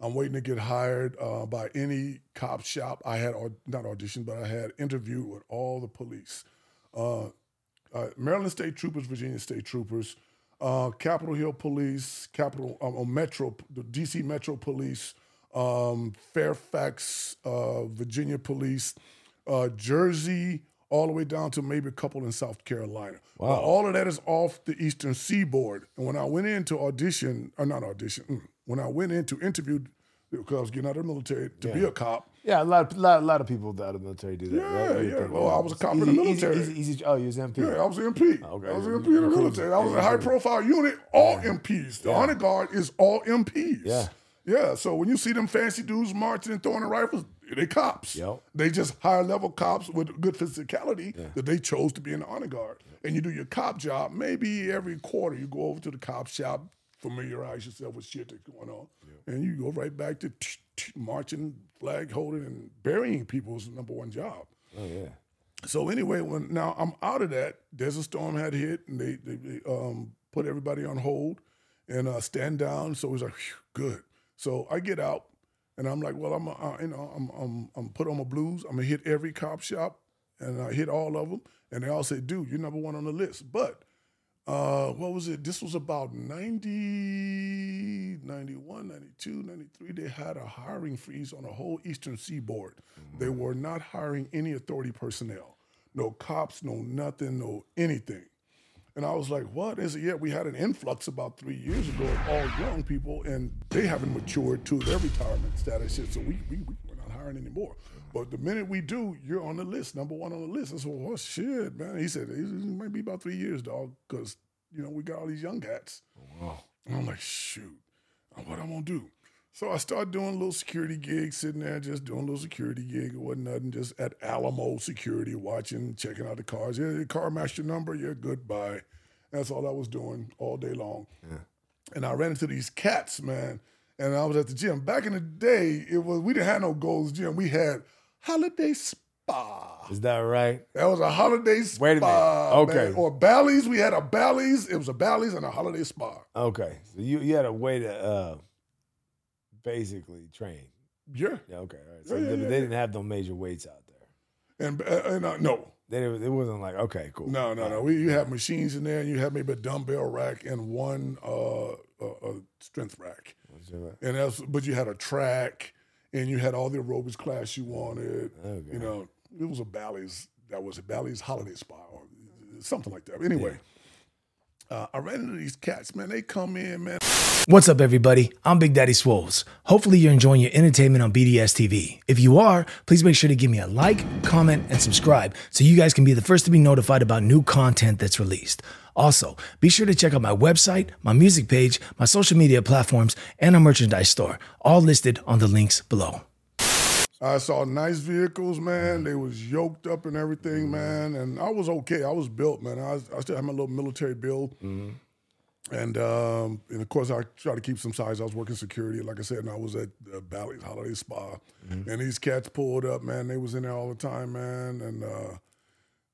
I'm waiting to get hired uh, by any cop shop. I had not auditioned, but I had interviewed with all the police. Uh, uh, Maryland State Troopers, Virginia State Troopers, uh, Capitol Hill Police, Capitol um, uh, Metro, the DC Metro Police, um, Fairfax, uh, Virginia Police, Jersey, all the way down to maybe a couple in South Carolina. Wow. all of that is off the Eastern Seaboard. And when I went in to audition, or not audition, mm, when I went in to interview, because I was getting out of the military to be a cop. Yeah, a lot, of, lot, lot of people out of the military do that. Yeah, right? yeah. Well, I was a cop in the military. Easy, easy, easy, oh, you was an MP. Yeah, I was an MP. Okay. I was an MP in the military. I was a high profile unit, all MPs. The honor guard is all MPs. Yeah. Yeah. So when you see them fancy dudes marching and throwing the rifles, they cops. Yep. They just higher level cops with good physicality that they chose to be in the honor guard. And you do your cop job. Maybe every quarter you go over to the cop shop, familiarize yourself with shit that's going on, and you go right back to marching, flag holding, and burying people is the number one job. Oh yeah. So anyway, when now I'm out of that, Desert Storm had hit, and they they, they um, put everybody on hold and uh, stand down. So it was like "Phew, good. So I get out, and I'm like, well, I'm uh, you know I'm I'm I'm put on my blues. I'm gonna hit every cop shop, and I hit all of them, and they all said, dude, you're number one on the list. But uh, what was it? This was about 90, 91, 92, 93. They had a hiring freeze on the whole Eastern Seaboard. They were not hiring any authority personnel. No cops, no nothing, no anything. And I was like, what is it? yeah, we had an influx about three years ago of all young people, and they haven't matured to their retirement status yet. So we, we, we, we're not hiring anymore. But the minute we do, you're on the list, number one on the list. I said, well, what shit, man? He said, it might be about three years, dog, because, you know, we got all these young cats. Oh, and I'm like, shoot, what I'm gonna do? So I started doing a little security gig, sitting there just doing a little security gig. It wasn't nothing, just at Alamo Security, watching, checking out the cars. Yeah, your car matched your number, yeah, goodbye. That's all I was doing all day long. And I ran into these cats, man. And I was at the gym. Back in the day, it was we didn't have no Gold's Gym. We had Holiday Spa. Is that right? That was a holiday spa. Wait a minute. Okay. man. Or Bally's. We had a Bally's. It was a Bally's and a holiday spa. Okay. So you, you had a way to uh, basically train. Yeah. Yeah. Okay. All right. So Yeah, yeah, they, they didn't have no major weights out there. And, uh, and uh, no, They it wasn't like okay, cool. no, no, no. We, you have machines in there, and you have maybe a dumbbell rack and one uh, uh, strength rack. And that's, but you had a track, and you had all the aerobics class you wanted. You know, it was a Bally's. That was a Bally's holiday spa or something like that. Anyway, uh, I ran into these cats. Man, they come in, man. What's up, everybody? I'm Big Daddy Swolls. Hopefully, you're enjoying your entertainment on BDS TV. If you are, please make sure to give me a like, comment, and subscribe so you guys can be the first to be notified about new content that's released. Also, be sure to check out my website, my music page, my social media platforms, and our merchandise store, all listed on the links below. I saw nice vehicles, man. They was yoked up and everything, man. And I was okay. I was built, man. I, was, I still had my little military build. Mm-hmm. And um, and of course, I try to keep some size. I was working security, like I said, and I was at uh, Bally's Holiday Spa. And these cats pulled up, man. They was in there all the time, man. And uh,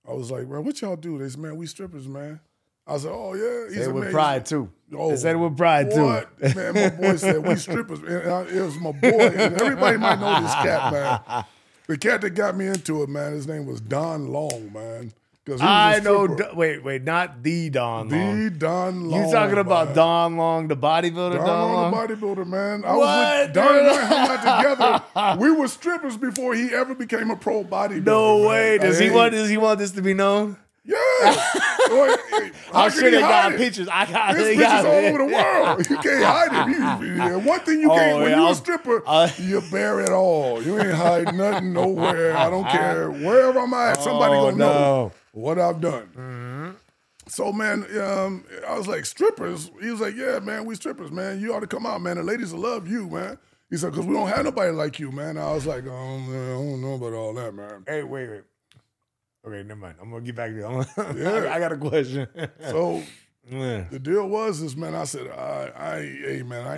I was like, man, what y'all do? They said, man, we strippers, man. I said, oh yeah. He said, it with pride too. Oh, they said it with pride too. what? Man, my boy said we strippers. And I, it was my boy. And everybody might know this cat, man. The cat that got me into it, man, his name was Don Long, man. 'Cause he was a I know. Wait, wait, not the Don Long. the Don Long. You talking about man. Don Long, the bodybuilder? Don, Don, Long, Long. the bodybuilder, man. I was What, with Don and? I hung out together. We were strippers before he ever became a pro bodybuilder. no man. way. Does he Hey, want? Does he want this to be known? Yeah. Boy, I'm can sure they got it? pictures. I got. There's pictures got all it. over the world. You can't hide it. You, one thing you oh, can't, Oh, when you're a stripper, I- you bear it all. You ain't hide nothing nowhere. I don't care. Wherever I'm at, somebody Oh, gonna know no. What I've done. So, man, um, I was like, strippers? He was like, yeah, man, we strippers, man. You ought to come out, man. The ladies will love you, man. He said, because we don't have nobody like you, man. I was like, man, I don't know about all that, man. Hey, wait, wait. Okay, never mind. I'm gonna get back to you. Yeah. I got a question. So Yeah. the deal was this, man. I said, I, I, hey, man, I,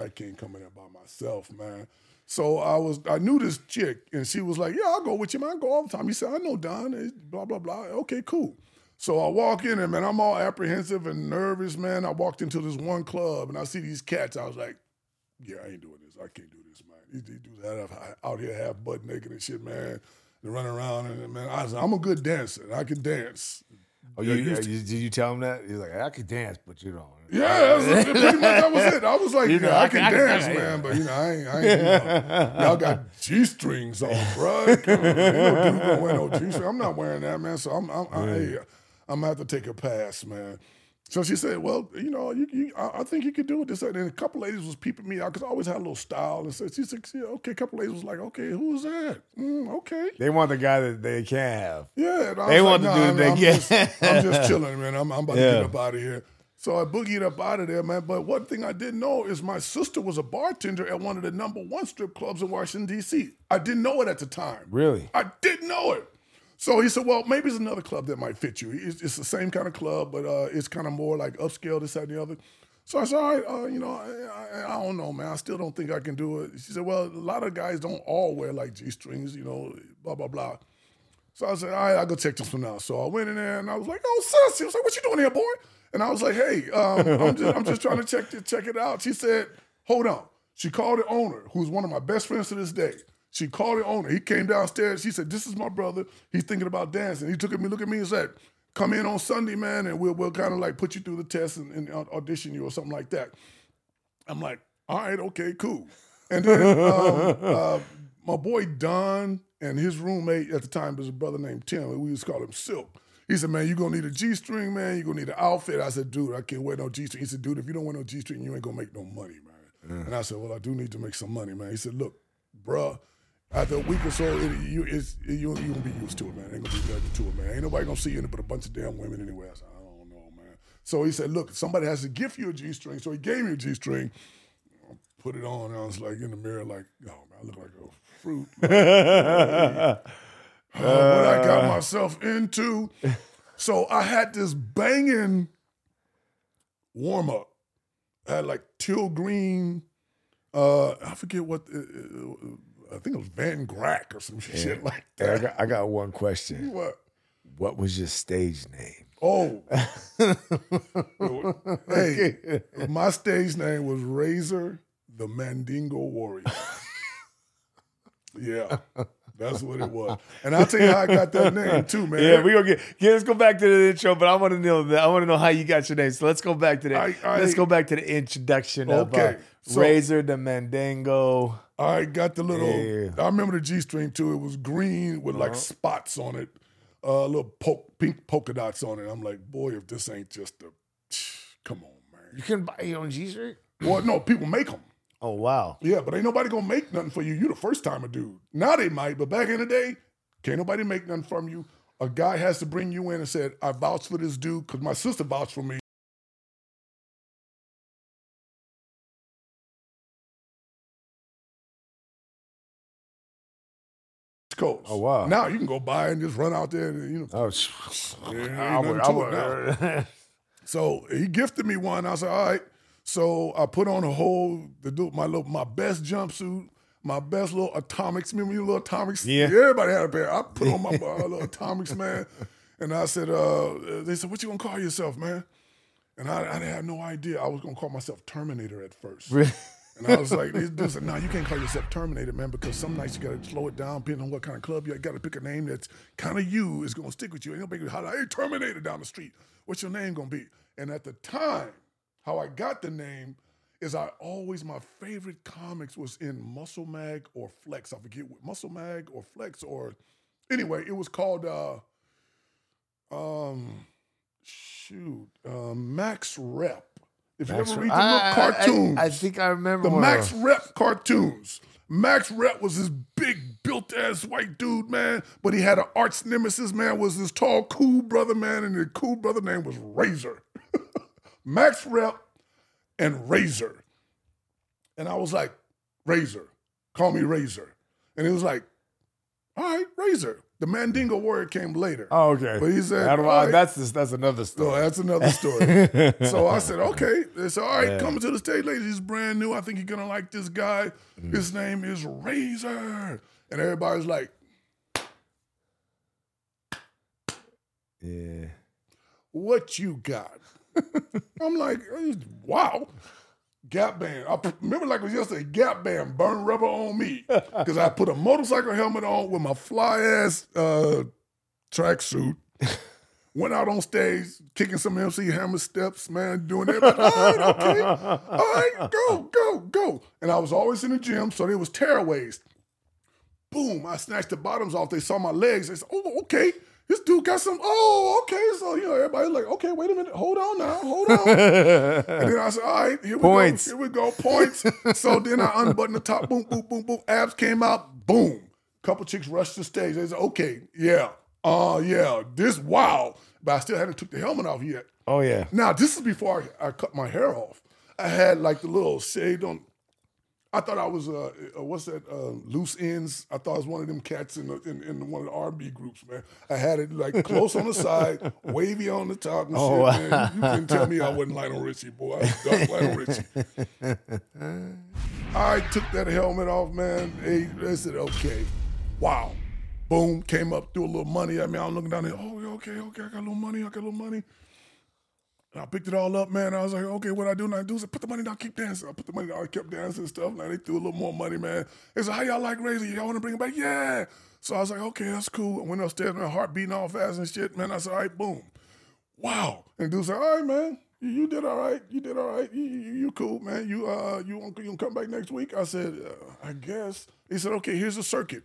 I, I can't come in there by myself, man. So I was, I knew this chick, and she was like, "Yeah, I'll go with you, man. I go all the time." He said, "I know Don." Blah blah blah. Okay, cool. So I walk in, and man, I'm all apprehensive and nervous, man. I walked into this one club, and I see these cats. I was like, yeah, I ain't doing this. I can't do this, man. These, these dudes out, out here half butt naked and shit, man. They running around and man, I I'm a good dancer. I can dance. Oh, you, Yeah, you, did you tell him that? He's like, I could dance, but you don't. Yeah, that's, that's pretty much that was it. I was like, You know, yeah, I, I can, I can dance, dance. man, but you know, I ain't, I ain't you know, y'all got G strings on, bro. Ain't no dude gonna wear no G string. I'm not wearing that, man. So I'm, I'm, I, hey, I'm gonna have to take a pass, man. So she said, "Well, you know, you, you I, I think you could do it." This and a couple ladies was peeping me out because I always had a little style, and so she said, yeah, "Okay." A couple ladies was like, "Okay, who's that?" Mm, okay. They want the guy that they can't have. Yeah, and I They want like, to do nah, it, they I'm get- Just, I'm just chilling, man. I'm, I'm about to get up out of here. So I boogied up out of there, man. But one thing I didn't know is my sister was a bartender at one of the number one strip clubs in Washington, D.C. I didn't know it at the time. Really? I didn't know it. So he said, well, maybe it's another club that might fit you. It's, it's the same kind of club, but uh, it's kind of more like upscale, this, that, and the other. So I said, all right, uh, you know, I, I, I don't know, man. I still don't think I can do it. She said, well, a lot of guys don't all wear like G-strings, you know, blah, blah, blah. So I said, all right, I'll go check this one out. So I went in there and I was like, oh, sis. She was like, what you doing here, boy? And I was like, hey, um, I'm, just, I'm just trying to check, it- check it out. She said, hold on. She called the owner, who's one of my best friends to this day. She called the owner. He came downstairs. She said, this is my brother. He's thinking about dancing. He took at me, look at me and said, come in on Sunday, man, and we'll, we'll kind of like put you through the test and, and audition you or something like that. I'm like, all right, okay, cool. And then um, uh, my boy Don and his roommate at the time was a brother named Tim. We used to call him Silk. He said, man, you're going to need a G-string, man. You're going to need an outfit. I said, dude, I can't wear no G-string. He said, dude, if you don't wear no G-string, you ain't going to make no money, man. And I said, well, I do need to make some money, man. He said, look, bruh, after a week or so, it, you, it's, it, you, you gonna be used to it, man. Ain't gonna be nothing to it, man. Ain't nobody gonna see you in it but a bunch of damn women anyway. I said, I don't know, man. So he said, look, somebody has to gift you a G-string. So he gave me a G-string. Put it on. And I was like in the mirror, like, oh man, I look like a fruit. Like, oh, what I got myself into. So I had this banging warm up. I had like teal green. Uh, I forget what. Uh, uh, I think it was Van Grack or some shit like Hey, I that. got, I got one question. What? What was your stage name? Oh, hey, my stage name was Razor the Mandingo Warrior. Yeah, that's what it was. And I'll tell you how I got that name too, man. Yeah, we gonna get. Yeah, let's go back to the intro, but I want to know that. I want to know how you got your name. So let's go back to the. I- I- let's go back to the introduction of uh, so- Razor the Mandingo. I got the little. Yeah. Uh-huh. I remember the G string too. It was green with like spots on it, uh, little poke, pink polka dots on it. I'm like, boy, if this ain't just a, come on, man. You can buy your own G string. Well, no, people make them. Oh wow. Yeah, but ain't nobody gonna make nothing for you. You the first time a dude. Now they might, but back in the day, can't nobody make nothing from you. A guy has to bring you in and said, I vouch for this dude because my sister vouched for me. Coast. Oh, wow. Now you can go buy and just run out there and you know Oh, ain't I would, I would, So he gifted me one. I said, all right. So I put on a whole the do my little my best jumpsuit, my best little atomics. Remember your little atomics? Yeah. Everybody had a pair. I put on my little atomics, man. And I said, uh, they said, what you gonna call yourself, man? And I, I had no idea. I was gonna call myself Terminator at first. And I was like, these dudes said, no, you can't call yourself Terminator, man, because some nights you gotta slow it down, depending on what kind of club you gotta pick a name that's kind of you, is gonna stick with you. Ain't nobody gonna holler, hey, Terminator down the street. What's your name gonna be? And at the time, how I got the name is I always, my favorite comics was in Muscle Mag or Flex. I forget what, Muscle Mag or Flex or, anyway, it was called, uh, um, shoot, uh, Max Rep. If you ever read the little cartoons, I, I think I remember the Max. Rep cartoons. Max Rep was this big, built ass white dude, man, but he had an arch nemesis, man, was this tall, cool brother, man, and the cool brother name was Razor. Max Rep and Razor. And I was like, Razor, call me Razor. And he was like, all right, Razor. The Mandingo Warrior came later. Oh, okay. But he said, I all right. that's this, that's another story. that's another story. so I said, okay. They said, all right, coming to the stage, ladies. He's brand new. I think you're gonna like this guy. Mm. His name is Razor. And everybody's like, yeah. what you got? I'm like, wow. Gap band. I remember like it was yesterday. Gap band, burn rubber on me, because I put a motorcycle helmet on with my fly ass uh, tracksuit. Went out on stage, kicking some MC Hammer steps, man, doing that. All right, okay, all right, go, go, go. And I was always in the gym, so there was tearaways. Boom! I snatched the bottoms off. They saw my legs. They said, "Oh, okay." This dude got some. Oh, okay. So you know, everybody's like, "Okay, wait a minute. Hold on now. Hold on." and then I said, "All right, here we Points. go. Here we go. Points." so then I unbuttoned the top. Boom, boom, boom, boom. Abs came out. Boom. Couple chicks rushed the stage. They said, "Okay, yeah, uh, yeah. This wow." But I still hadn't took the helmet off yet. Oh yeah. Now this is before I, I cut my hair off. I had like the little shade on. I thought I was uh, uh what's that uh, loose ends. I thought I was one of them cats in, the, in in one of the R and B groups, man. I had it like close on the side, wavy on the top and Oh, shit, man. You, couldn't tell me I wasn't Lionel Richie, boy. I was Lionel Richie. I took that helmet off, man. Hey, I said, okay, wow. Boom, came up, threw a little money at me. I'm looking down there. Oh, okay, okay, I got a little money. I got a little money. And I picked it all up, man. I was like, okay, what I do now? I do is I put the money down, keep dancing. I put the money down, I kept dancing and stuff. Now they threw a little more money, man. They said, how y'all like Razor? Y'all want to bring it back? Yeah. So I was like, okay, that's cool. I went upstairs, my heart beating all fast and shit, man. I said, all right, boom. Wow. And dude said, all right, man. You, did all right. You did all right. You, you, you cool, man. You uh you want you come back next week? I said, uh, I guess. He said, okay, here's the circuit.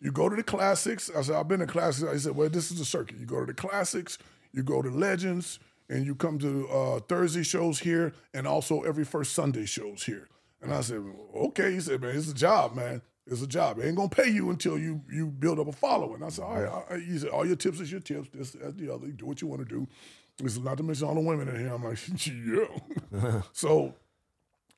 You go to the classics. I said, I've been to classics. He said, well, this is the circuit. You go to the classics, you go to legends, and you come to uh, Thursday shows here, and also every first Sunday shows here. And I said, okay. He said, man, it's a job, man. It's a job. It ain't gonna pay you until you you build up a following. I said, all right. all right. He said, all your tips is your tips. This, that's the other. You do what you want to do. This is not to mention all the women in here. I'm like, yeah. so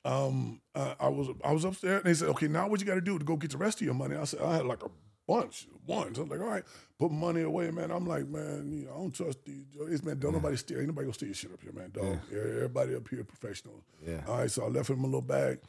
um, uh, I was I was upstairs and they said, okay, now what you got to do to go get the rest of your money? I said, I had like a bunch. So I'm like, all right, put money away, man. I'm like, man, you know, I don't trust these. It's man, don't nobody steal. Ain't nobody gonna steal your shit up here, man. Dog. Everybody up here professional. Yeah. All right, so I left him a little bag,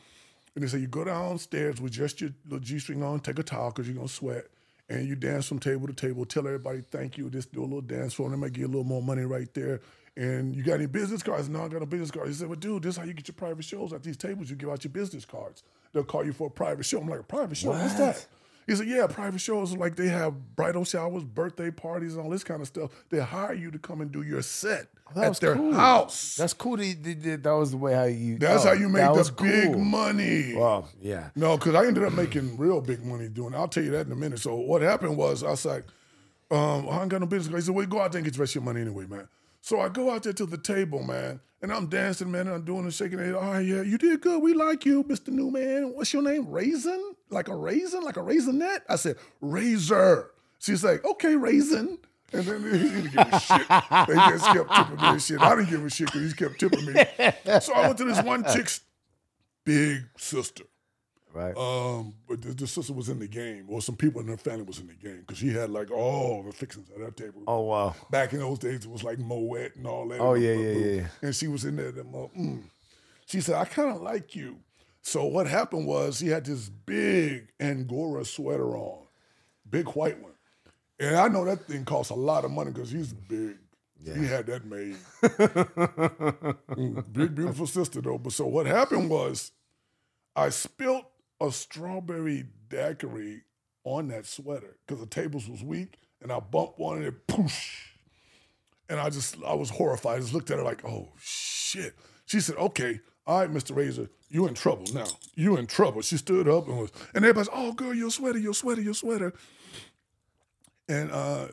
and they said, you go downstairs with just your little g string on, take a towel because you're gonna sweat. And you dance from table to table, tell everybody thank you, just do a little dance for them. They might get a little more money right there. And you got any business cards? No, I got no business cards. He said, Well, dude, this is how you get your private shows at these tables. You give out your business cards. They'll call you for a private show. I'm like, a private show? What's that? He said, Yeah, private shows like they have bridal showers, birthday parties, and all this kind of stuff. They hire you to come and do your set That at their cool. house. That's cool. That, did- that was the way how you. That's oh, how you make that the big cool. money. Wow. Yeah. No, because I ended up making real big money doing it. I'll tell you that in a minute. So what happened was I was like, um, I ain't got no business. He said, well, go out there and get the rest of your money anyway, man. So I go out there to the table, man, and I'm dancing, man, and I'm doing and shaking it. Oh, yeah, you did good. We like you, Mr. Newman. What's your name? Raisin? Like a raisin? Like a raisinette? I said, Razor. She's like, okay, raisin. And then he didn't give a shit. They just kept tipping me and shit. I didn't give a shit because he kept tipping me. So I went to this one chick's big sister. Right. Um, but the, the sister was in the game, or some people in her family was in the game, because she had like all the fixings at her table. oh wow. Back in those days, it was like Moet and all that. Oh, and yeah, yeah, yeah. And she was in there. Them, uh, mm. She said, "I kind of like you." So what happened was he had this big Angora sweater on, big white one, and I know that thing costs a lot of money because he's big. He had that made. Mm, big beautiful sister though. But so what happened was, I spilt a strawberry daiquiri on that sweater because the tables was weak, and I bumped one and it poosh. And I just I was horrified. I just looked at her like, oh shit. She said, okay, all right, Mr. Razor, you in trouble now. You in trouble. She stood up and was, and everybody's, oh girl, your sweater, your sweater, your sweater. And uh,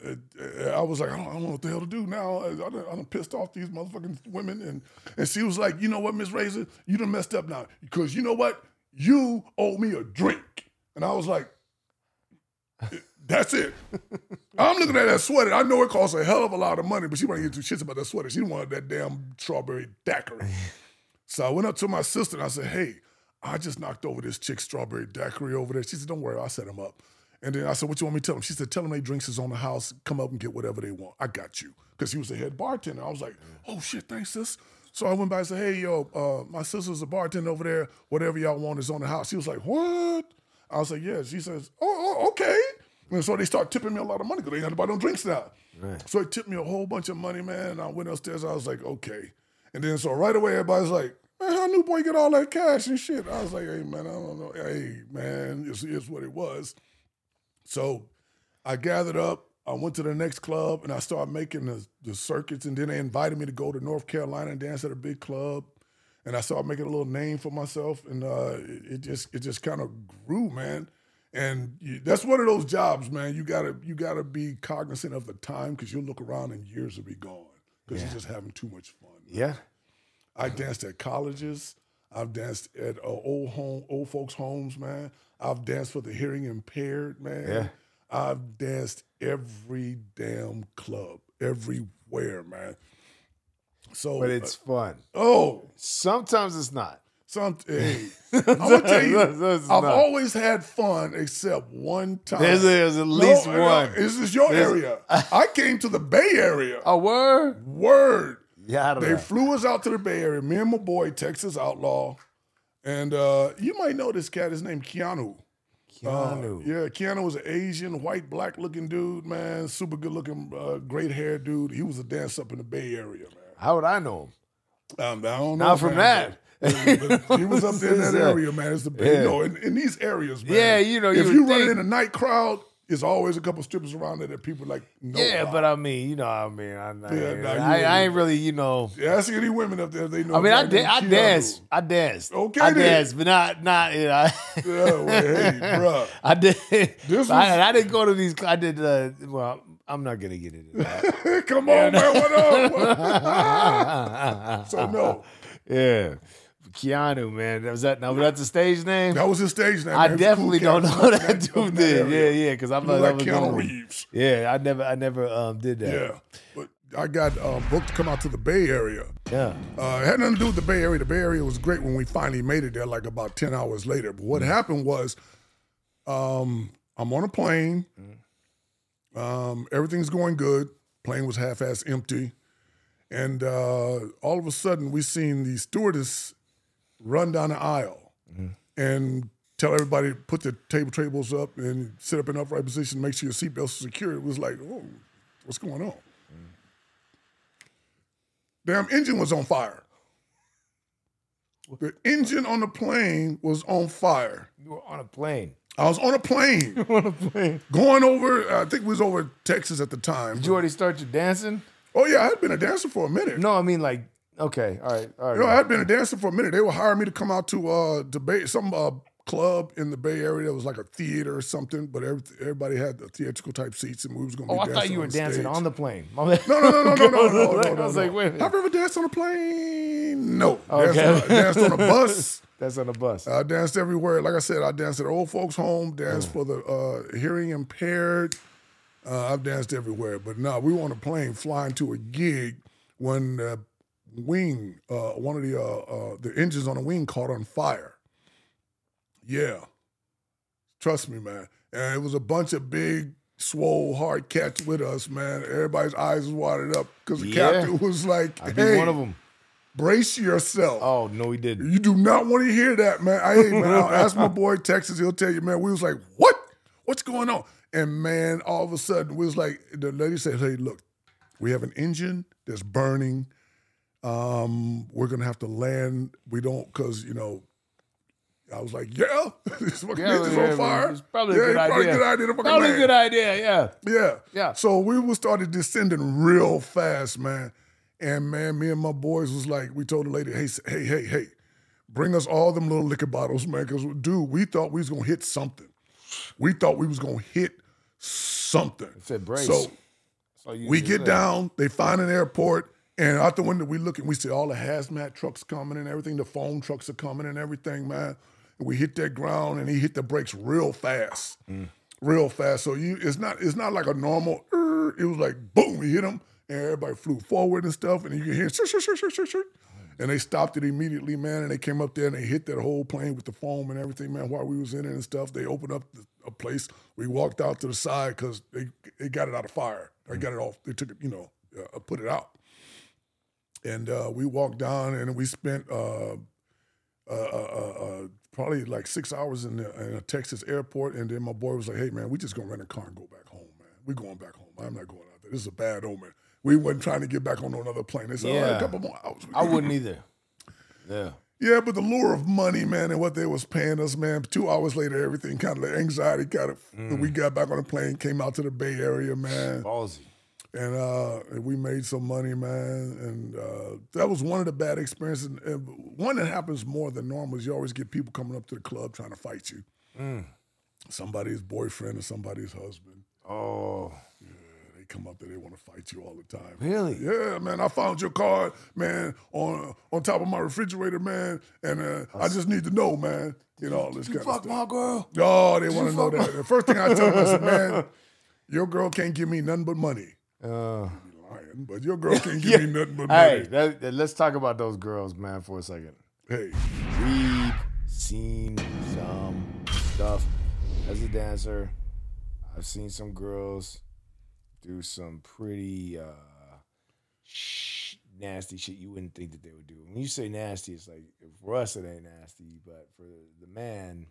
I was like, I don't, I don't know what the hell to do now. I, done pissed off these motherfucking women. And, and she was like, you know what, Miss Razor, you done messed up now. Because you know what? You owe me a drink. And I was like, that's it. I'm looking at that sweater. I know it costs a hell of a lot of money, but she wasn't get two shits about that sweater. She wanted that damn strawberry daiquiri. So I went up to my sister and I said, hey, I just knocked over this chick strawberry daiquiri over there. She said, don't worry, I'll set him up. And then I said, what you want me to tell him? She said, tell him they drinks is on the house. Come up and get whatever they want. I got you. Because he was the head bartender. I was like, oh shit, thanks, sis. So I went by and said, hey, yo, uh, my sister's a bartender over there. Whatever y'all want is on the house. She was like, what? I was like, yeah. She says, oh, oh okay. And so they start tipping me a lot of money because they had to buy no drinks now. So they tipped me a whole bunch of money, man. And I went upstairs. I was like, okay. And then so right away, everybody's like, man, how new boy get all that cash and shit? I was like, hey man, I don't know. Hey man, it's, it's what it was. So I gathered up. I went to the next club and I started making the, the circuits. And then they invited me to go to North Carolina and dance at a big club. And I started making a little name for myself. And uh, it, it just it just kind of grew, man. And you, that's one of those jobs, man. You gotta you gotta be cognizant of the time because you'll look around and years will be gone because you're just having too much fun. Yeah. I danced at colleges. I've danced at uh, old home, old folks' homes, man. I've danced for the hearing impaired, man. Yeah. I've danced every damn club, everywhere, man. So, But it's fun. uh, oh, Sometimes it's not. Some. Hey, I'm gonna tell you, Sometimes it's I've not. always had fun except one time. There's, there's at least No, one. This is your There's- area. I came to the Bay Area. A word? Word. Yeah, They know. flew us out to the Bay Area. Me and my boy, Texas Outlaw. And uh, you might know this cat. His name Keanu. Uh, Keanu. yeah, Keanu was an Asian, white, black looking dude, man. Super good looking, uh, great hair dude. He was a dancer up in the Bay Area, man. How would I know him? Um, I don't know. Not from man, that. he was up there in that area, man. It's the. Yeah. You know, in, in these areas, man. Yeah, you know, you if you run think- in a night crowd, there's always a couple strippers around there that people like know. Yeah, about. but I mean, you know, I mean, I, I, Yeah, nah, I, I ain't really, you know. Yeah, I see any women up there, they know. I mean, I da- I danced, I danced, Okay, I then. danced, but not, not, you know, Yeah, well, hey, bruh. I did. This I, was- I didn't go to these. I did. Uh, well, I'm not gonna get into that. Come on, man. What up? so no, yeah, Keanu, man. Was that now? Was that the stage name? that was his stage name. I man. A definitely cool don't know up that dude that did. Yeah, area. yeah, because I'm looked like Keanu Reeves. Yeah, I never, I never um, did that. Yeah, but I got uh, booked to come out to the Bay Area. yeah. Uh, it had nothing to do with the Bay Area. The Bay Area was great when we finally made it there, like about ten hours later. But Mm. what happened was, um, I'm on a plane. Mm. Um, everything's going good. Plane was half-ass empty, and uh, all of a sudden we seen the stewardess run down the aisle Mm. and tell everybody to put the table tables up and sit up in upright position, make sure your seatbelts are secure. It was like, oh, what's going on? Damn engine was on fire. The engine on the plane was on fire. You were on a plane. I was on a plane on a plane. going over, I think we was over Texas at the time. Did you already start your dancing? oh, yeah, I had been a dancer for a minute. No, I mean like. Okay, all right, all right. You know, I had been a dancer for a minute. They were hiring me to come out to uh Bay, some uh, club in the Bay Area that was like a theater or something, but every, everybody had the theatrical type seats, and we was going to oh, be I dancing thought you were on dancing stage. on the plane. Bad. No, no, no, no, no, no, no, no, no, I was like, wait. Have you ever danced on a plane? No. Okay. Danced, on, danced on a bus. That's on a bus. I danced everywhere. Like I said, I danced at old folks' home, danced for the uh, hearing impaired. Uh, I've danced everywhere. But no, we were on a plane flying to a gig when the wing, uh, one of the uh, uh, the engines on the wing caught on fire. Yeah. Trust me, man. And it was a bunch of big, swole, hard cats with us, man. Everybody's eyes was watered up because the Yeah. captain was like, hey, one of them. brace yourself. Oh no, he didn't. You do not want to hear that, man. I hey, man, I'll ask my boy Texas. He'll tell you, man. We was like, what? What's going on? And man, all of a sudden, we was like, the lady said, hey, look, we have an engine that's burning. Um, we're gonna have to land. We don't, cause you know. I was like, yeah, this fucking Yeah, yeah, on fire. It's probably yeah, a good probably idea. good idea to fucking Probably a good idea. Yeah. Yeah. Yeah. So we was started descending real fast, man. And man, me and my boys was like, we told the lady, hey, hey, hey, hey, bring us all them little liquor bottles, man. Cause dude, we thought we was gonna hit something. We thought we was gonna hit something. said brace. So you we get down, they find an airport, and out the window we look and we see all the hazmat trucks coming and everything, the phone trucks are coming and everything, man. And we hit that ground and he hit the brakes real fast. Real fast. So you it's not it's not like a normal "Er," it was like boom, he hit him and everybody flew forward and stuff, and you can hear shit, shit, shit, shit, shit. And they stopped it immediately, man, and they came up there and they hit that whole plane with the foam and everything, man, while we was in it and stuff. They opened up the, a place. We walked out to the side because they, they got it out of fire. They got it off. They took it, you know, uh, put it out. And uh, we walked down and we spent uh, uh, uh, uh, uh, probably like six hours in, the, in a Texas airport. And then my boy was like, hey, man, we just going to rent a car and go back home, man. we going back home. I'm not going out there. This is a bad omen. We wasn't trying to get back on another plane. They said, all right, Yeah. a couple more hours. I wouldn't either. Yeah. Yeah, but the lure of money, man, and what they was paying us, man. Two hours later, everything kind of anxiety kind of. Mm. We got back on the plane, came out to the Bay Area, man, Ballsy. And uh, and we made some money, man. And uh, that was one of the bad experiences. And one that happens more than normal is you always get people coming up to the club trying to fight you. Mm. Somebody's boyfriend or somebody's husband. Oh, Yeah, They come up there, they want to fight you all the time. really? Yeah, man, I found your card, man, on on top of my refrigerator, man, and uh, I just need to know, man, you know, all this You kind of fuck stuff. my girl. Oh, they want to know that. The first thing I tell them, I said, man, your girl can't give me nothing but money. Uh, Lying, but your girl can't give me nothing but money. hey, that, that- let's talk about those girls, man, for a second. Hey, We've seen some stuff as a dancer. I've seen some girls do some pretty uh, sh- nasty shit you wouldn't think that they would do. When you say nasty, it's like for us it ain't nasty, but for the man,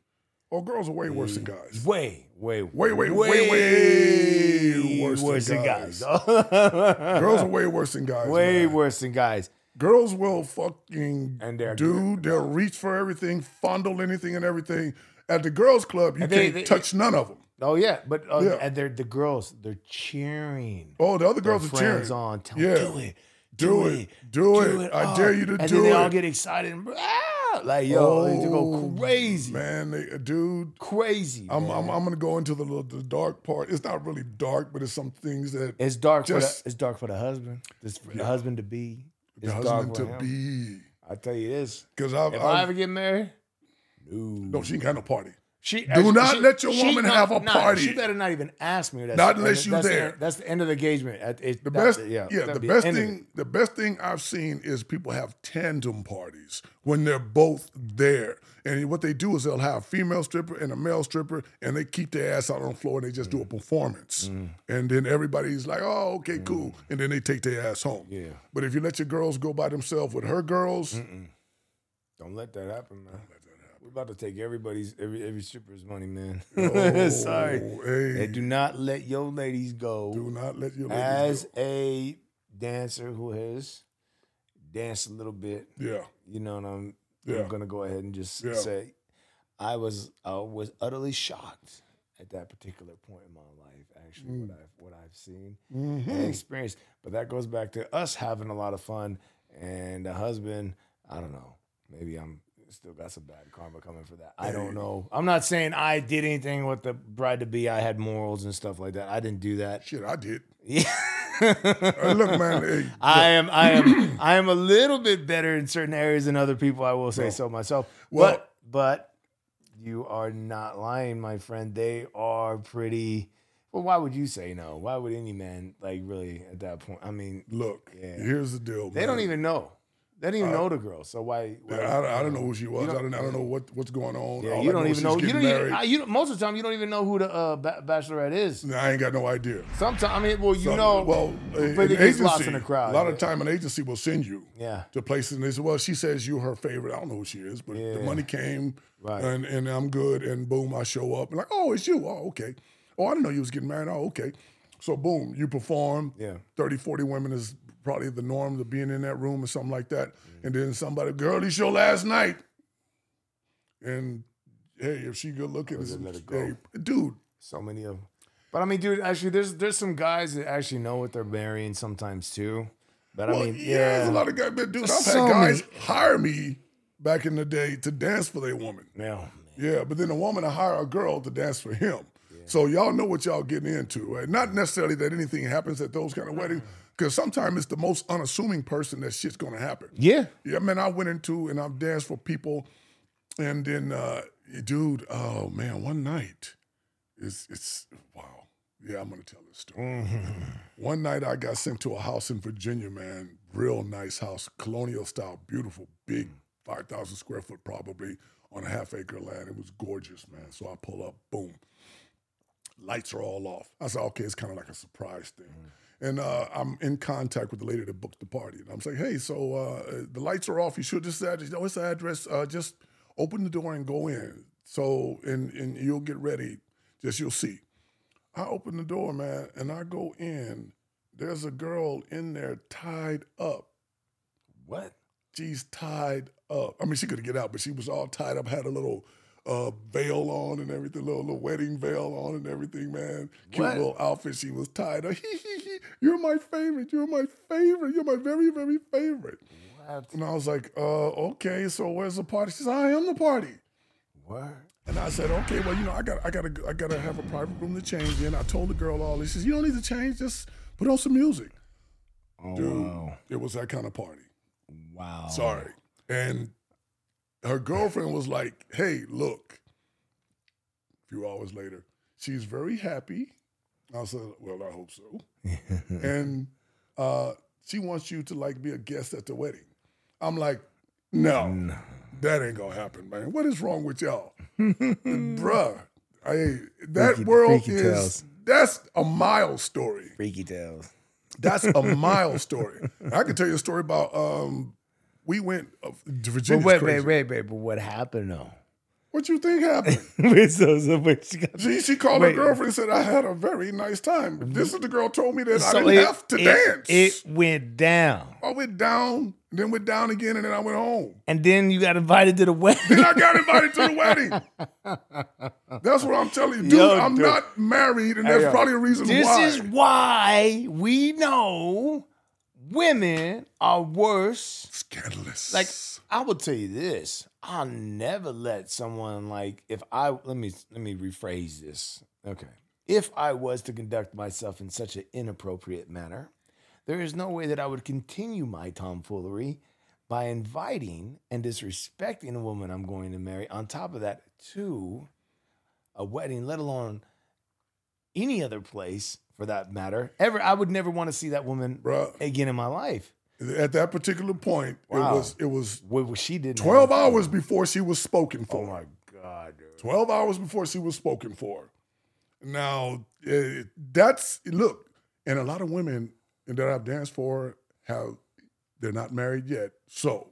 oh, girls are way worse than guys. way, way, Way, way, way, way worse than than guys. guys. Girls are way worse than guys. way man. worse than guys. Girls will fucking And they're dude. They'll reach for everything, fondle anything and everything. At the girls' club, you And they- can't they- touch none of them. Oh yeah, but uh, Yeah. and they're the girls. They're cheering. Oh, the other girls are cheering. on. Tell Yeah. do it. Do it. Do it. I dare you to and do then they all get excited. And, ah, like yo, they just Oh, go crazy, Man, they, uh, dude, crazy. I'm, man. I'm, I'm gonna go into the, little- the dark part. It's not really dark, but it's some things that it's dark. just- for the, it's dark for the husband. It's for the husband to be. the It's dark husband to him. be. I tell you this: Because I've, if I ever get married, no, no, she ain't got no party. She Do not let your woman have a no, party. She better not even ask me. That's Not the unless you that's the there. end- that's the end of the engagement. It- The best, yeah, that'd the be best thing, the best thing I've seen is people have tandem parties when they're both there. And what they do is they'll have a female stripper and a male stripper, and they keep their ass out on the floor and they just do a Mm. performance. And then everybody's like, "Oh, okay, cool," and then they take their ass home. Mm. Yeah. But if you let your girls go by themselves with her girls, Don't let that happen, man. We're about to take everybody's every every stripper's money, man. oh, Sorry. hey, Hey, do not let your ladies go. do not let your ladies As go. a dancer who has danced a little bit, Yeah, you know, and I'm, Yeah. I'm gonna go ahead and just Yeah. say, I was I was utterly shocked at that particular point in my life. Actually, Mm. what I've what I've seen Mm-hmm. and experienced, but that goes back to us having a lot of fun and the husband. I don't know. Maybe I'm still got some bad karma coming for that. I don't know. I'm not saying I did anything with the bride to be. I had morals and stuff like that. I didn't do that. shit, I did. Yeah. Hey, look, man, hey, I am I am I am a little bit better in certain areas than other people. I will say so myself. Well- but but you are not lying, my friend. They are pretty. Well, why would you say no? Why would any man like really at that point? I mean, look, Yeah. here's the deal. they man. don't even know. They didn't even know the girl. So why? why I, I, I don't know who she was. I don't-. I don't know what what's going on. Yeah, All you I don't know even know. You don't even. I, you most of the time, you don't even know who the uh, ba- bachelorette is. I ain't got no idea. Sometimes, I mean, well, you Some- know, well, but it gets lost in the crowd. A lot of time, an agency will send you Yeah. to places, and they say, "Well, she says you're her favorite." I don't know who she is, but the money came, Right. and and I'm good, and boom, I show up, and like, "Oh, it's you." Oh, okay. Oh, I didn't know you was getting married. Oh, okay. So boom, you perform. Yeah. 30, 40 women is probably the norm to being in that room or something like that. And then somebody, girl, this your last night. And hey, if she good looking, just it's- let it go. hey, dude, So many of them. But I mean, dude, actually, there's there's some guys that actually know what they're marrying sometimes too. But I mean, yeah, yeah, there's a lot of guys. But dude, I've had guys many- hire me back in the day to dance for their woman. yeah, Yeah, but then a woman to hire a girl to dance for him. So y'all know what y'all getting into, right? Not necessarily that anything happens at those kind of weddings, because sometimes it's the most unassuming person that shit's gonna happen. yeah. Yeah, man, I went into and I've danced for people, and then, uh, dude, oh man, one night, it's it's wow. Yeah, I'm gonna tell this story. One night I got sent to a house in Virginia, man, real nice house, colonial style, beautiful, big, five thousand square foot probably on a half acre land. It was gorgeous, man. So I pull up, boom, lights are all off. I said, okay, it's kind of like a surprise thing. And uh, I'm in contact with the lady that booked the party. And I'm saying, hey, so uh, the lights are off. You should just address, oh, it's the address. Uh, just open the door and go in. So, and, and you'll get ready. Just you'll see. I open the door, man, and I go in. There's a girl in there tied up. What? she's tied up. I mean, she couldn't get out, but she was all tied up, had a little uh, veil on and everything, little, little wedding veil on and everything, man. Cute What? little outfit. She was tied up. You're my favorite. You're my favorite. You're my very, very favorite. What? And I was like, uh, okay, so where's the party? She said, I am the party. What? And I said, okay, well, you know, I got, I got to, I got to have a private room to change in. I told the girl all this. She says, you don't need to change. Just put on some music. Oh, Dude, wow. it was that kind of party. Wow. Sorry. And her girlfriend was like, hey, look, a few hours later, she's very happy. I said, well, I hope so. and uh, she wants you to like be a guest at the wedding. I'm like, no, that ain't gonna happen, man. What is wrong with y'all? Bruh, I, that Freaky- world freaky is, tales. that's a mile story. Freaky tales. That's a mile story. I can tell you a story about um, we went uh, to Virginia. wait, wait, wait, wait. But what happened though? What you think happened? Wait, so, so, wait, she got- She, she called Wait. her girlfriend and said, I had a very nice time. This is the girl told me that I so didn't it, have to it- dance. It went down, I went down, then went down again, and then I went home. and then you got invited to the wedding. Then I got invited to the wedding. That's what I'm telling you. Dude, Yo, I'm dude. not married, and that's yo. probably a reason This why. is why we know women are worse. scandalous. Like I will tell you this: I'll never let someone like if I let me let me rephrase this. Okay, if I was to conduct myself in such an inappropriate manner, there is no way that I would continue my tomfoolery by inviting and disrespecting a woman I'm going to marry. On top of that, to a wedding, let alone any other place for that matter. Ever, I would never want to see that woman Bruh. again in my life. at that particular point, Wow. it was it was What she did 12 hours before she was spoken for. Oh my god, dude. 12 hours before she was spoken for. Now, eh, that's, look, and a lot of women that I've danced for have, they're not married yet. So,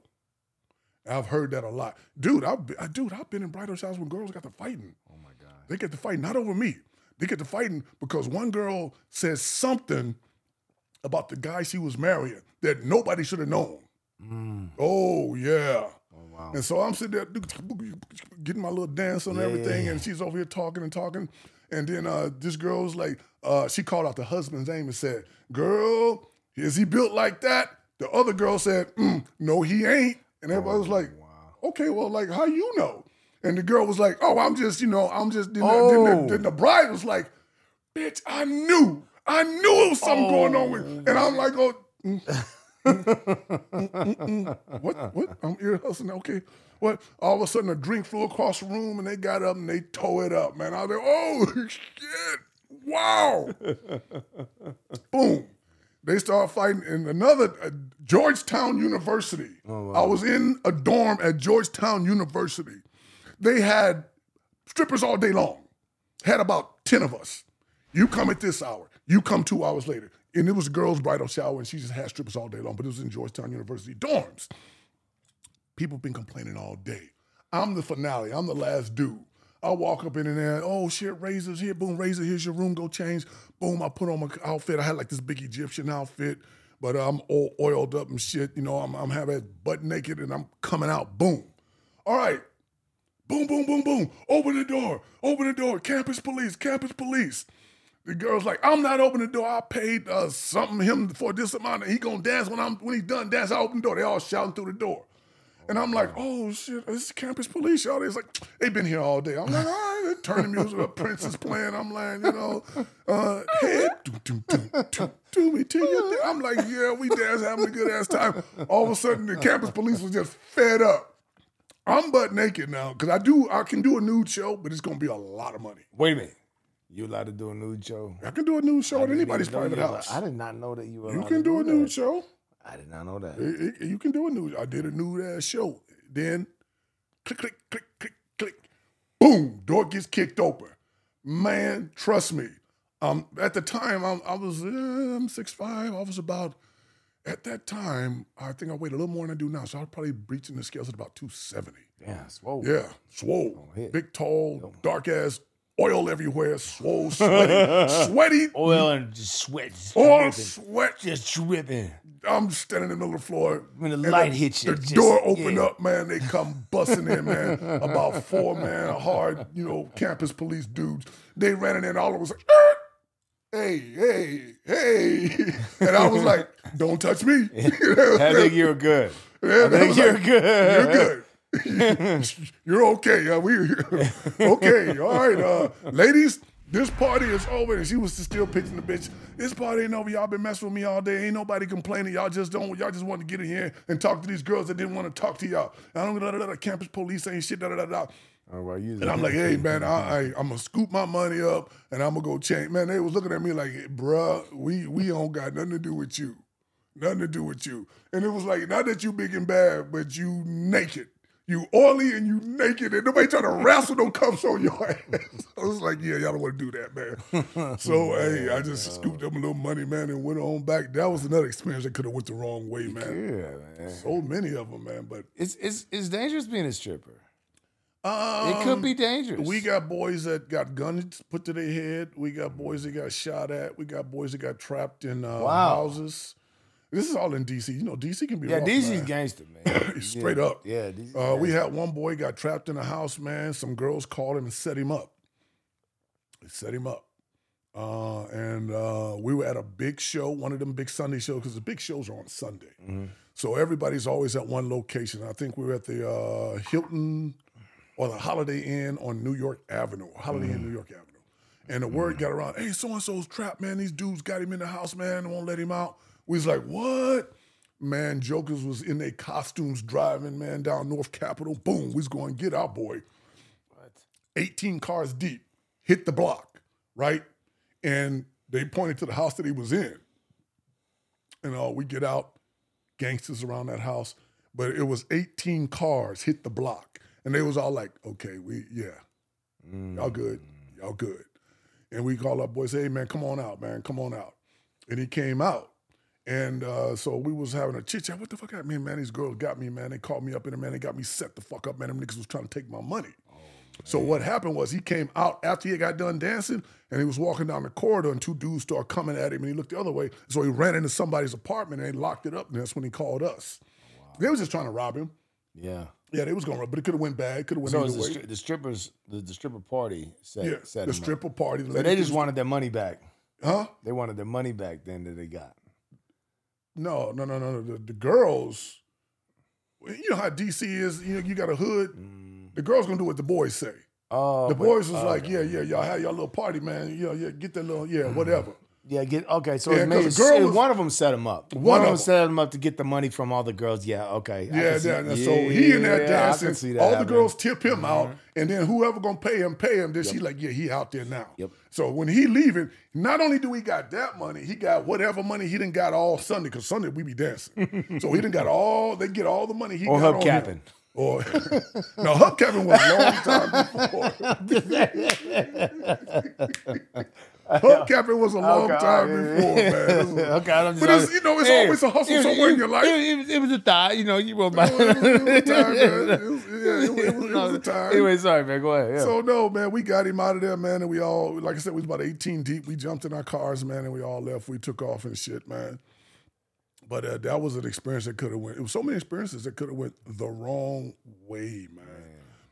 I've heard that a lot. Dude, I've, been- I- dude, I've been in bridal showers when girls got to fighting. Oh my god. They get to fight not over me. They get to fighting because one girl says something about the guy she was marrying that nobody should have known. Oh, yeah. Oh wow. And so I'm sitting there getting my little dance on Yeah, everything, and she's over here talking and talking. And then uh, this girl's like, uh, she called out the husband's name and said, Girl, is he built like that? The other girl said, "Mm, No, he ain't. And everybody was like, wow. Okay, well, like, how you know? And the girl was like, Oh, I'm just, you know, I'm just. Then, the, then, the, Oh. then the bride was like, Bitch, I knew. I knew it was something going on with. And I'm like, Oh, what? What? I'm ear hustling. Okay. What? All of a sudden, a drink flew across the room, and they got up and they tore it up. Man, I was like, "Oh shit! Wow!" Boom. They started fighting in another uh, Georgetown University. Oh. I was in a dorm at Georgetown University. They had strippers all day long. Had about ten of us. You come at this hour. You come two hours later. And it was a girl's bridal shower, and she just had strippers all day long. But it was in Georgetown University dorms People have been complaining all day. I'm the finale. I'm the last dude. I walk up in there. Oh shit, razors here. Boom, razor. Here's your room. Go change. Boom. I put on my outfit. I had like this big Egyptian outfit, but I'm all oiled up and shit. You know, I'm I'm having butt naked and I'm coming out. Boom. All right. Boom, boom, boom, boom. Open the door. Open the door. Campus police. Campus police. The girl's like, I'm not opening the door. I paid uh, something him for this amount. He gonna dance when I'm when he's done dance. I open the door. They all shouting through the door. And I'm like, oh shit, this is campus police, y'all. It's like, they been here all day. I'm like, all right, turn the music up, Prince is playing. I'm like, you know, uh, head, do, do, do, do, do me to you. I'm like, yeah, we dance, having a good ass time. All of a sudden, the campus police was just fed up. I'm butt naked now because I do, I can do a nude show, but it's gonna be a lot of money. Wait a minute. You allowed to do a nude show? I can do a nude show I at anybody's private house. I did not know that you were. You can to do a that. nude show. I did not know that. It- it- you can do a nude. I did a nude ass show. Then click, click, click, click, click. Boom, door gets kicked open. Man, trust me. Um, at the time, I'm, I was uh, I'm six five. I was about at that time. I think I weighed a little more than I do now. So I was probably breaching the scales at about two seventy. Yeah, swole. Yeah, swole, hit. big, tall, dark ass oil everywhere, swole, sweaty, sweaty, Oil and just sweat. Dripping. sweat. Just dripping. I'm standing in the middle of the floor. When the light hits you, the just- door open yeah. up, man. They come busting in, man. About four man, hard, you know, campus police dudes. They ran in and all of us like, "Er, "Hey, hey, hey!" And I was like, "Don't touch me." I think you're good. Yeah, I think you're like, good. You're good. You're okay. Yeah, we okay. All right, uh, ladies. This party is over, and she was still pitching the bitch. This party ain't over. Y'all been messing with me all day. Ain't nobody complaining. Y'all just don't. Y'all just want to get in here and talk to these girls that didn't want to talk to y'all. I don't. Da, campus police ain't shit. Da da da da. You And I'm like, hey man, I, I I'm gonna scoop my money up and I'm gonna go change. Man, they was looking at me like, bruh, we we don't got nothing to do with you, nothing to do with you. And it was like, not that you big and bad, but you naked, you oily and you naked, and nobody trying to wrestle no cups on your ass. I was like, yeah, y'all don't want to do that, man. so hey, I just scooped up a little money, man, and went on back. That was another experience that could have went the wrong way, man. yeah, man. So many of them, man. But It's it's it's dangerous being a stripper. Um, It could be dangerous. We got boys that got guns put to their head. We got boys that got shot at. We got boys that got trapped in uh, Wow. houses. This is all in DC. You know, DC can be yeah, rough, DC's man. gangster, man. Straight yeah. up. Yeah, Uh, we had one boy got trapped in a house, man. Some girls called him and set him up. They set him up. Uh, and uh, we were at a big show, one of them big Sunday shows, because the big shows are on Sunday. So everybody's always at one location. I think we were at the uh, Hilton or the Holiday Inn on New York Avenue, Holiday Inn, New York Avenue. And the word got around, hey, so and so's trapped, man. These dudes got him in the house, man. They won't let him out. We was like, what? Man, jokers was in their costumes driving, man, down North Capitol. Boom, we was going to get our boy. What? 18 cars deep, hit the block, right? And they pointed to the house that he was in. And uh, we get out, gangsters around that house. But it was 18 cars hit the block. And they was all like, okay, we, yeah, y'all good, y'all good. And we call up boys, hey man, come on out, man, come on out. And he came out. And uh, so we was having a chit chat. What the fuck happened, man? man? These girls got me, man. They called me up in there, man. They got me set the fuck up, man. Them niggas was trying to take my money. So what happened was he came out after he got done dancing, and he was walking down the corridor, and two dudes started coming at him, and he looked the other way. So he ran into somebody's apartment, and they locked it up, and that's when he called us. They was just trying to rob him. Yeah. Yeah, they was going to but it could have went bad. Could have went So either the, way. stri- the strippers, the, the stripper party set, yeah, set the them up. stripper party. So they just wanted their money back. huh? They wanted their money back then that they got. No, no, no, no, no. The, the girls, you know how DC is. You know, you got a hood. Mm. The girls gonna do what the boys say. Oh, The but- boys was oh, like, yeah, yeah, y'all have your little party, man. Yeah, yeah, get that little, yeah, mm. whatever. Yeah, get okay. So Yeah, it 'cause made, the girl it- was- one of them set him up. One, One of them of 'em. set him up to get the money from all the girls. Yeah, okay. I Yeah, can see- yeah. So he in there yeah, I can dancing. see that All the happening. girls tip him out, mm-hmm. and then whoever gonna pay him, pay him. Then she like, yeah, he out there now. Yep. So when he leaving, not only do we got that money, he got whatever money he didn't got all Sunday, because Sunday we be dancing. so he didn't got all. They get all the money he Or got on him. hubcapping. Or no, hubcapping was a long time before. hubcapping was a long Okay, time yeah, before, man. okay, I'm just But it's, you know, it's always a hustle was- somewhere it- in your life. It, it was- it was a thigh, you know. You were about. It was- it was a time, man. It was- yeah, it was- it was- was a time. Anyway, sorry, man. Go ahead. Yeah. So no, man, we got him out of there, man, and we all, like I said, we was about 18 deep. We jumped in our cars, man, and we all left. We took off and shit, man. But uh, that was an experience that could have went. It was so many experiences that could have went the wrong way, man.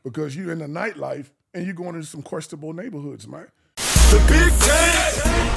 Because you're in the nightlife and you're going into some questionable neighborhoods, man. The Big Ten